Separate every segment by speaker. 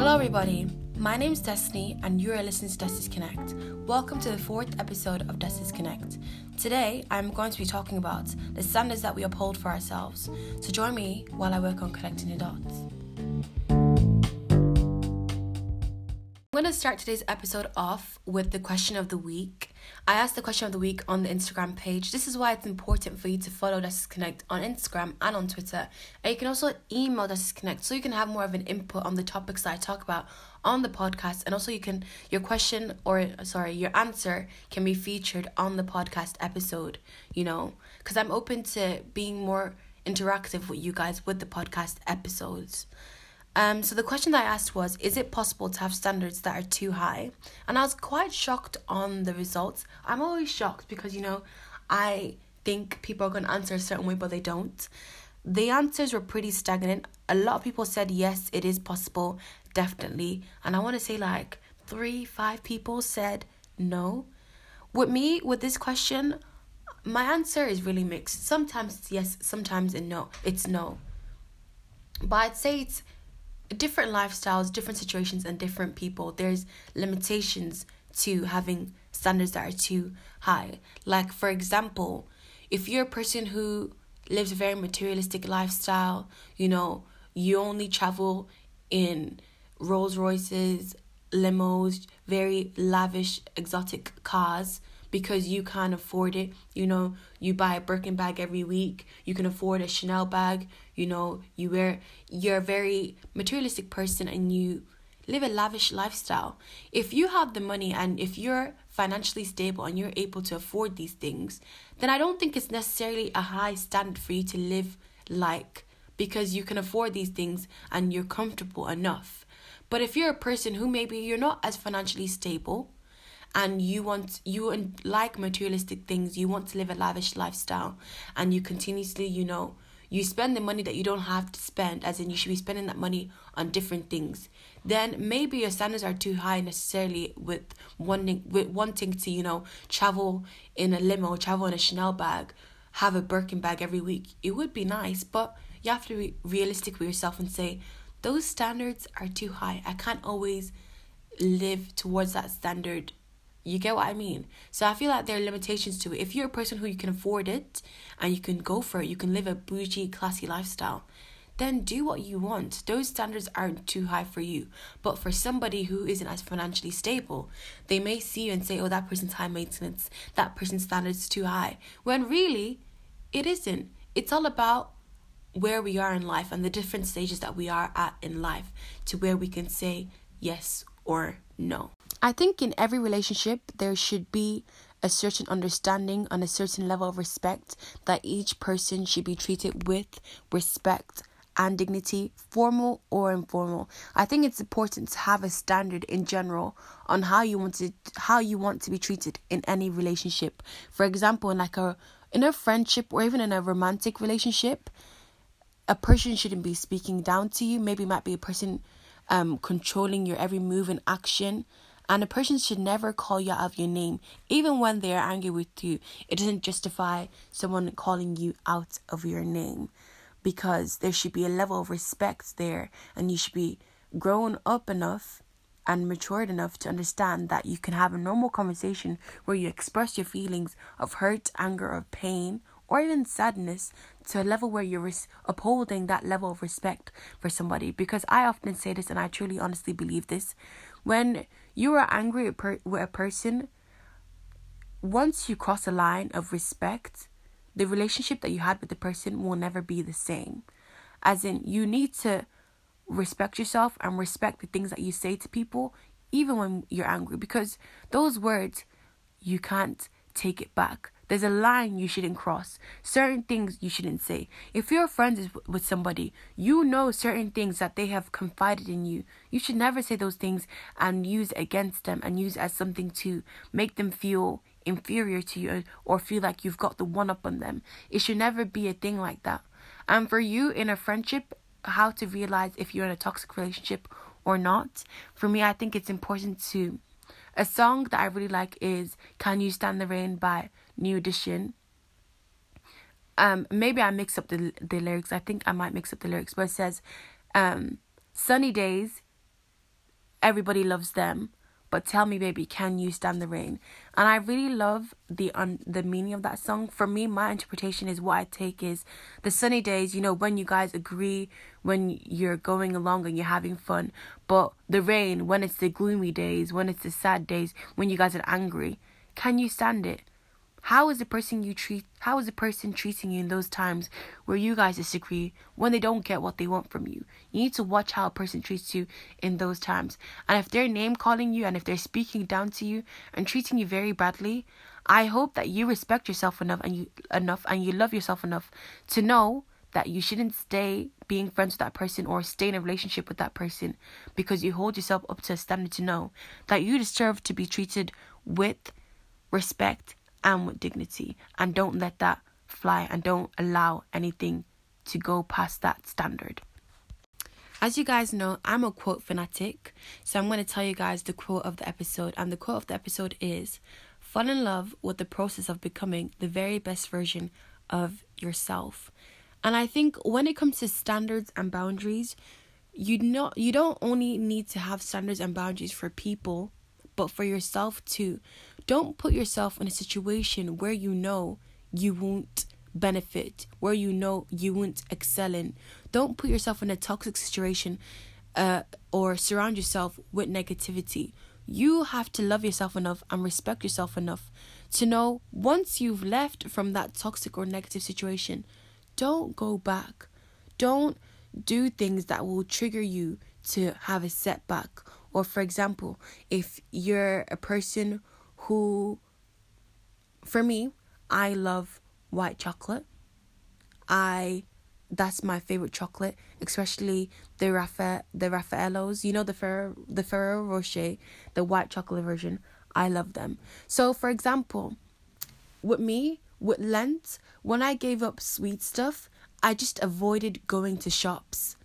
Speaker 1: Hello, everybody. My name is Destiny, and you are listening to Destiny's Connect. Welcome to the fourth episode of Destiny's Connect. Today, I'm going to be talking about the standards that we uphold for ourselves. So join me while I work on connecting the dots. Going to start today's episode off with the question of the week. I asked the question of the week on the Instagram page. This is why it's important for you to follow Destiny's Connect on Instagram and on Twitter. And you can also email Destiny's Connect so you can have more of an input on the topics that I talk about on the podcast. And also you can your question or sorry, your answer can be featured on the podcast episode, you know, because I'm open to being more interactive with you guys with the podcast episodes. Um, so the question that I asked was, is it possible to have standards that are too high? And I was quite shocked on the results. I'm always shocked because you know, I think people are going to answer a certain way, but they don't. The answers were pretty stagnant. A lot of people said yes, it is possible, definitely. And I want to say like three, five people said no. With me, with this question, my answer is really mixed. Sometimes it's yes, sometimes no. It's no. But I'd say it's different lifestyles, different situations, and different people, there's limitations to having standards that are too high. Like, for example, if you're a person who lives a very materialistic lifestyle, you know, you only travel in Rolls Royces, limos, very lavish, exotic cars, because you can't afford it. You know, you buy a Birkin bag every week, you can afford a Chanel bag, you know, you wear you're a very materialistic person and you live a lavish lifestyle. If you have the money and if you're financially stable and you're able to afford these things, then I don't think it's necessarily a high standard for you to live like because you can afford these things and you're comfortable enough. But if you're a person who maybe you're not as financially stable, and you want you like materialistic things you want to live a lavish lifestyle. And you continuously you know you spend the money that you don't have to spend as in you should be spending that money on different things. Then maybe your standards are too high necessarily with wanting with wanting to you know travel in a limo travel in a chanel bag have a birkin bag every week. It would be nice but you have to be realistic with yourself and say those standards are too high. I can't always live towards that standard you get what I mean? So I feel like there are limitations to it. If you're a person who you can afford it and you can go for it, you can live a bougie, classy lifestyle, then do what you want. Those standards aren't too high for you. But for somebody who isn't as financially stable, they may see you and say, oh, that person's high maintenance, that person's standards too high. When really, it isn't. It's all about where we are in life and the different stages that we are at in life to where we can say yes or no. I think in every relationship, there should be a certain understanding and a certain level of respect that each person should be treated with respect and dignity, formal or informal. I think it's important to have a standard in general on how you want to how you want to be treated in any relationship. For example, in like a in a friendship or even in a romantic relationship, a person shouldn't be speaking down to you. Maybe might be a person um controlling your every move and action and a person should never call you out of your name, even when they are angry with you. It doesn't justify someone calling you out of your name because there should be a level of respect there, and you should be grown up enough and matured enough to understand that you can have a normal conversation where you express your feelings of hurt, anger, or pain, or even sadness to a level where you're res- upholding that level of respect for somebody. Because I often say this, and I truly honestly believe this when you are angry with a person, once you cross a line of respect, the relationship that you had with the person will never be the same. As in, you need to respect yourself and respect the things that you say to people, even when you're angry, because those words, you can't take it back. There's a line you shouldn't cross. Certain things you shouldn't say. If you're friends with somebody, you know certain things that they have confided in you. You should never say those things and use against them and use as something to make them feel inferior to you or feel like you've got the one up on them. It should never be a thing like that. And for you in a friendship, how to realize if you're in a toxic relationship or not, for me, I think it's important to. A song that I really like is Can You Stand the Rain by New Edition. Um, maybe I mix up the the lyrics. I think I might mix up the lyrics, but it says, um, "Sunny days, everybody loves them but tell me baby can you stand the rain? And i really love the un- the meaning of that song. For me my interpretation is what i take is the sunny days you know when you guys agree when you're going along and you're having fun. But the rain when it's the gloomy days when it's the sad days when you guys are angry can you stand it how is the person you treat how is the person treating you in those times where you guys disagree when they don't get what they want from you? You need to watch how a person treats you in those times. And if they're name calling you and if they're speaking down to you and treating you very badly, I hope that you respect yourself enough and you enough and you love yourself enough to know that you shouldn't stay being friends with that person or stay in a relationship with that person because you hold yourself up to a standard to know that you deserve to be treated with respect and with dignity and don't let that fly and don't allow anything to go past that standard. As you guys know, I'm a quote fanatic, so I'm going to tell you guys the quote of the episode. And the quote of the episode is Fall in love with the process of becoming the very best version of yourself. And I think when it comes to standards and boundaries, you not you don't only need to have standards and boundaries for people but for yourself too. Don't put yourself in a situation where you know you won't benefit, where you know you won't excel in. Don't put yourself in a toxic situation uh, or surround yourself with negativity. You have to love yourself enough and respect yourself enough to know once you've left from that toxic or negative situation, don't go back. Don't do things that will trigger you to have a setback or, for example, if you're a person who, for me, I love white chocolate. I that's my favorite chocolate, especially the Rafa the Raffaellos. You know the Ferrero the Ferrero Rocher, the white chocolate version. I love them. So for example, with me, with Lent, when I gave up sweet stuff, I just avoided going to shops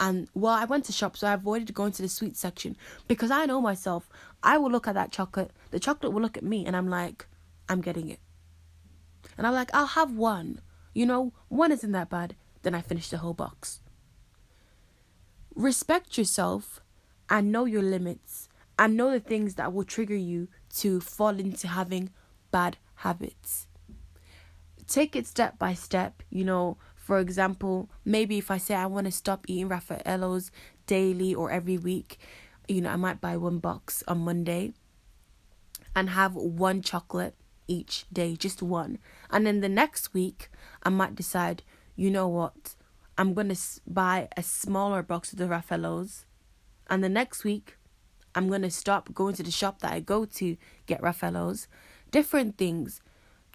Speaker 1: and well i went to shop so i avoided going to the sweet section. Because i know myself i will look at that chocolate the chocolate will look at me and i'm like i'm getting it. And i'm like i'll have one. You know one isn't that bad. Then i finish the whole box. Respect yourself and know your limits and know the things that will trigger you to fall into having bad habits. Take it step by step you know for example, maybe if I say I want to stop eating Raffaello's daily or every week, you know, I might buy one box on Monday and have one chocolate each day, just one. And then the next week, I might decide, you know what, I'm going to buy a smaller box of the Raffaello's. And the next week, I'm going to stop going to the shop that I go to get Raffaello's. Different things.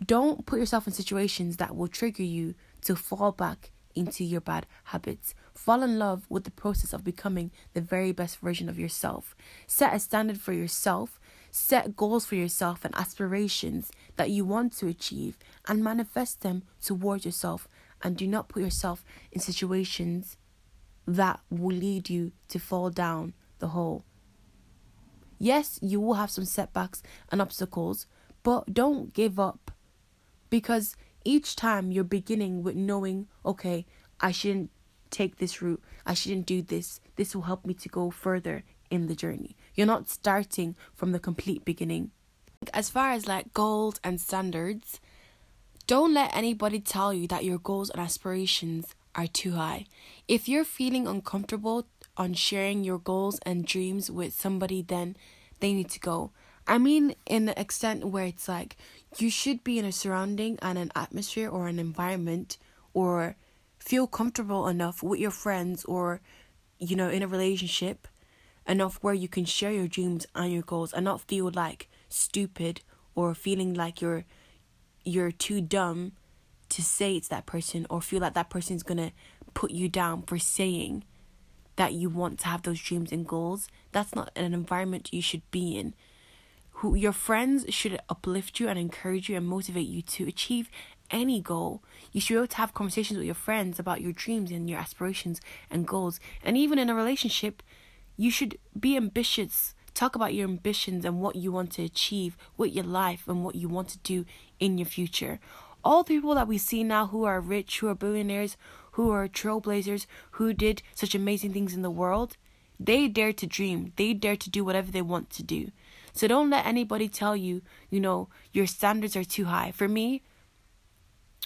Speaker 1: Don't put yourself in situations that will trigger you to fall back into your bad habits. Fall in love with the process of becoming the very best version of yourself. Set a standard for yourself. Set goals for yourself and aspirations that you want to achieve and manifest them towards yourself. And do not put yourself in situations that will lead you to fall down the hole. Yes, you will have some setbacks and obstacles, but don't give up because each time you're beginning with knowing, okay, I shouldn't take this route, I shouldn't do this, this will help me to go further in the journey. You're not starting from the complete beginning. As far as like goals and standards, don't let anybody tell you that your goals and aspirations are too high. If you're feeling uncomfortable on sharing your goals and dreams with somebody, then they need to go. I mean, in the extent where it's like you should be in a surrounding and an atmosphere or an environment or feel comfortable enough with your friends or, you know, in a relationship enough where you can share your dreams and your goals and not feel like stupid or feeling like you're you're too dumb to say it's that person or feel like that person's gonna put you down for saying that you want to have those dreams and goals. That's not an environment you should be in who your friends should uplift you and encourage you and motivate you to achieve any goal. You should be able to have conversations with your friends about your dreams and your aspirations and goals. And even in a relationship, you should be ambitious. Talk about your ambitions and what you want to achieve with your life and what you want to do in your future. All the people that we see now who are rich, who are billionaires, who are trailblazers, who did such amazing things in the world, They dare to dream. They dare to do whatever they want to do. So don't let anybody tell you, you know, your standards are too high. For me,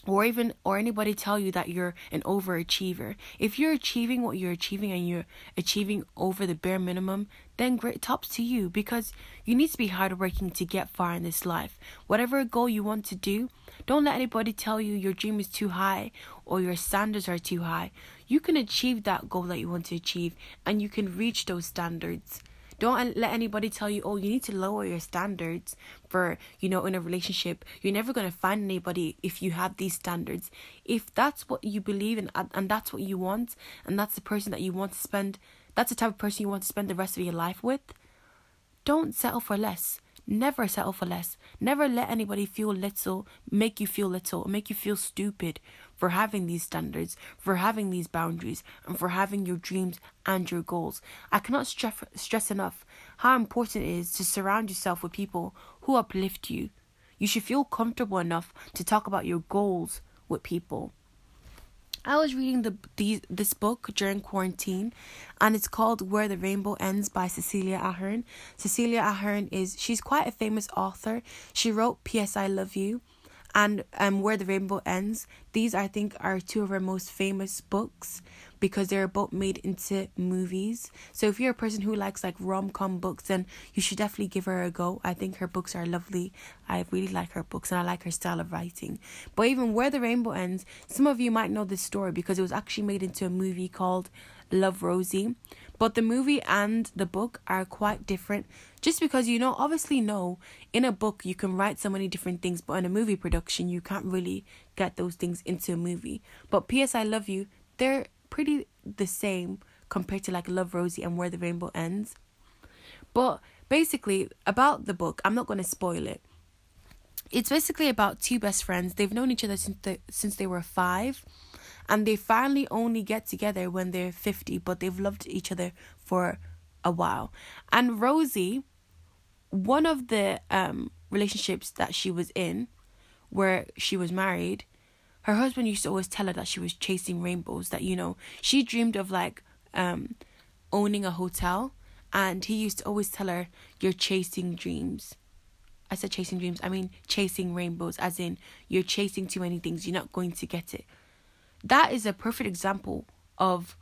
Speaker 1: or even or anybody tell you that you're an overachiever. If you're achieving what you're achieving and you're achieving over the bare minimum, then great tops to you because you need to be hardworking to get far in this life. Whatever goal you want to do, don't let anybody tell you your dream is too high or your standards are too high. You can achieve that goal that you want to achieve and you can reach those standards. Don't let anybody tell you, oh, you need to lower your standards for, you know, in a relationship. You're never going to find anybody if you have these standards. If that's what you believe in and that's what you want, and that's the person that you want to spend, that's the type of person you want to spend the rest of your life with, don't settle for less. Never settle for less. Never let anybody feel little, make you feel little, make you feel stupid for having these standards, for having these boundaries, and for having your dreams and your goals. I cannot stress, stress enough how important it is to surround yourself with people who uplift you. You should feel comfortable enough to talk about your goals with people. I was reading the, the this book during quarantine, and it's called Where the Rainbow Ends by Cecilia Ahern. Cecilia Ahern is she's quite a famous author. She wrote P.S. I Love You, and um Where the Rainbow Ends. These I think are two of her most famous books because they're both made into movies. So if you're a person who likes like rom com books, then you should definitely give her a go. I think her books are lovely. I really like her books and I like her style of writing. But even Where the Rainbow Ends, some of you might know this story because it was actually made into a movie called Love Rosie. But the movie and the book are quite different. Just because you know, obviously, no, in a book you can write so many different things, but in a movie production you can't really get those things into a movie. But P.S. I Love You, they're pretty the same compared to like Love Rosie and Where the Rainbow Ends. But basically, about the book, I'm not going to spoil it. It's basically about two best friends. They've known each other since they, since they were five, and they finally only get together when they're 50, but they've loved each other for a while. And Rosie, one of the um, relationships that she was in, where she was married, her husband used to always tell her that she was chasing rainbows, that, you know, she dreamed of like um, owning a hotel. And he used to always tell her, You're chasing dreams. I said chasing dreams, I mean chasing rainbows, as in you're chasing too many things, you're not going to get it. That is a perfect example of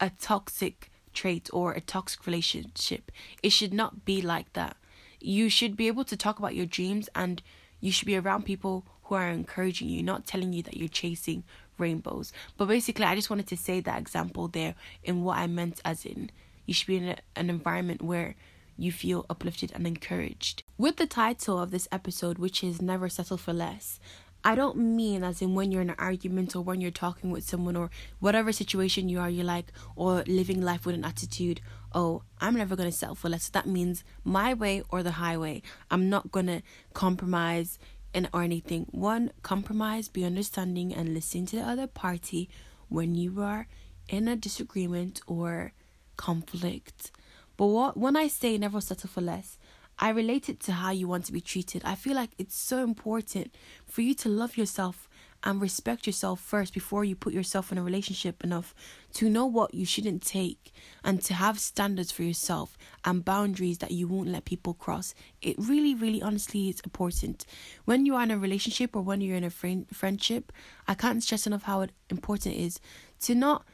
Speaker 1: a toxic trait or a toxic relationship. It should not be like that. You should be able to talk about your dreams and you should be around people who are encouraging you, not telling you that you're chasing rainbows. But basically, I just wanted to say that example there in what I meant, as in, you should be in a, an environment where you feel uplifted and encouraged. With the title of this episode, which is Never Settle for Less, I don't mean as in when you're in an argument or when you're talking with someone or whatever situation you are, you're like, or living life with an attitude, oh, I'm never going to settle for less. That means my way or the highway. I'm not going to compromise, and or anything. One, compromise, be understanding, and listen to the other party when you are in a disagreement or conflict. But what when I say never settle for less, I relate it to how you want to be treated. I feel like it's so important for you to love yourself and respect yourself first before you put yourself in a relationship enough to know what you shouldn't take and to have standards for yourself and boundaries that you won't let people cross. It really, really honestly is important. When you are in a relationship or when you're in a friend friendship, I can't stress enough how important it is to not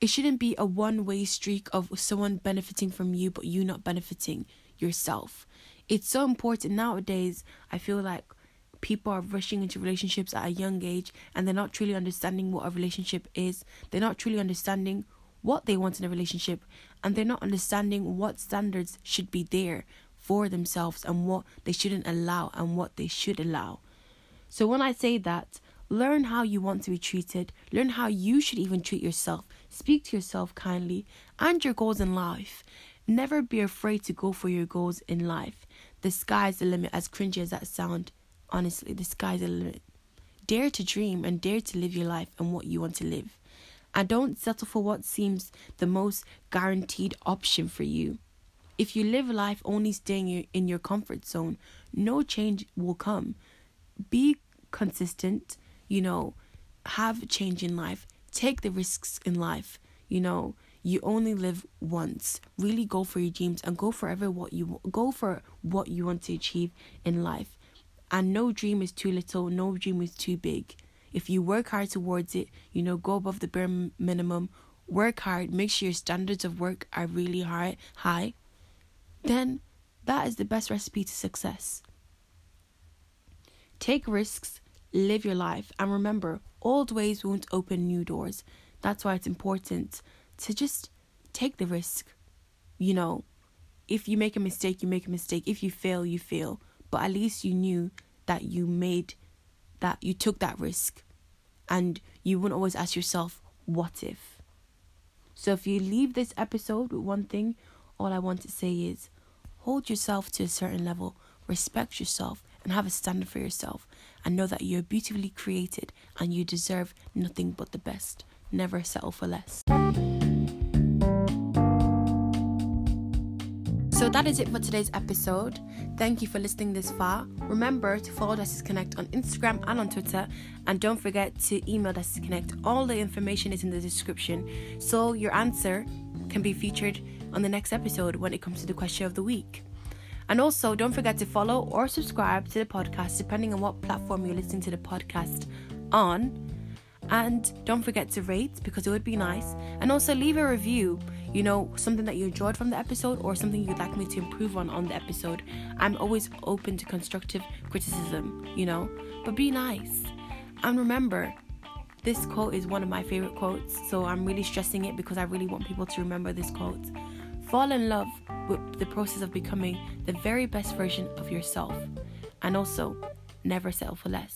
Speaker 1: it shouldn't be a one way streak of someone benefiting from you but you not benefiting yourself. It's so important nowadays. I feel like people are rushing into relationships at a young age and they're not truly understanding what a relationship is. They're not truly understanding what they want in a relationship and they're not understanding what standards should be there for themselves and what they shouldn't allow and what they should allow. So when I say that, learn how you want to be treated, learn how you should even treat yourself, speak to yourself kindly and your goals in life. Never be afraid to go for your goals in life. The sky's the limit, as cringy as that sound. Honestly, the sky's the limit. Dare to dream and dare to live your life and what you want to live. And don't settle for what seems the most guaranteed option for you. If you live life only staying in your comfort zone, no change will come. Be consistent, you know, have change in life, take the risks in life. You know, You only live once. Really go for your dreams and go forever what you go for what you want to achieve in life. And no dream is too little, no dream is too big. If you work hard towards it, you know, go above the bare minimum, work hard, make sure your standards of work are really high, high, then that is the best recipe to success. Take risks, live your life, and remember, old ways won't open new doors. That's why it's important to just take the risk. You know, if you make a mistake, you make a mistake. If you fail, you fail. But at least you knew that you made that you took that risk and you wouldn't always ask yourself, what if? So if you leave this episode with one thing, all I want to say is hold yourself to a certain level, respect yourself, and have a standard for yourself. And know that you're beautifully created and you deserve nothing but the best. Never settle for less. So that is it for today's episode. Thank you for listening this far. Remember to follow Destiny's Connect on Instagram and on Twitter, and don't forget to email Destiny's Connect. All the information is in the description, so your answer can be featured on the next episode when it comes to the question of the week. And also, don't forget to follow or subscribe to the podcast depending on what platform you're listening to the podcast on. And don't forget to rate because it would be nice. And also leave a review, you know, something that you enjoyed from the episode or something you'd like me to improve on on the episode. I'm always open to constructive criticism, you know, but be nice. And remember, this quote is one of my favorite quotes, so I'm really stressing it because I really want people to remember this quote. Fall in love with the process of becoming the very best version of yourself, and also never settle for less.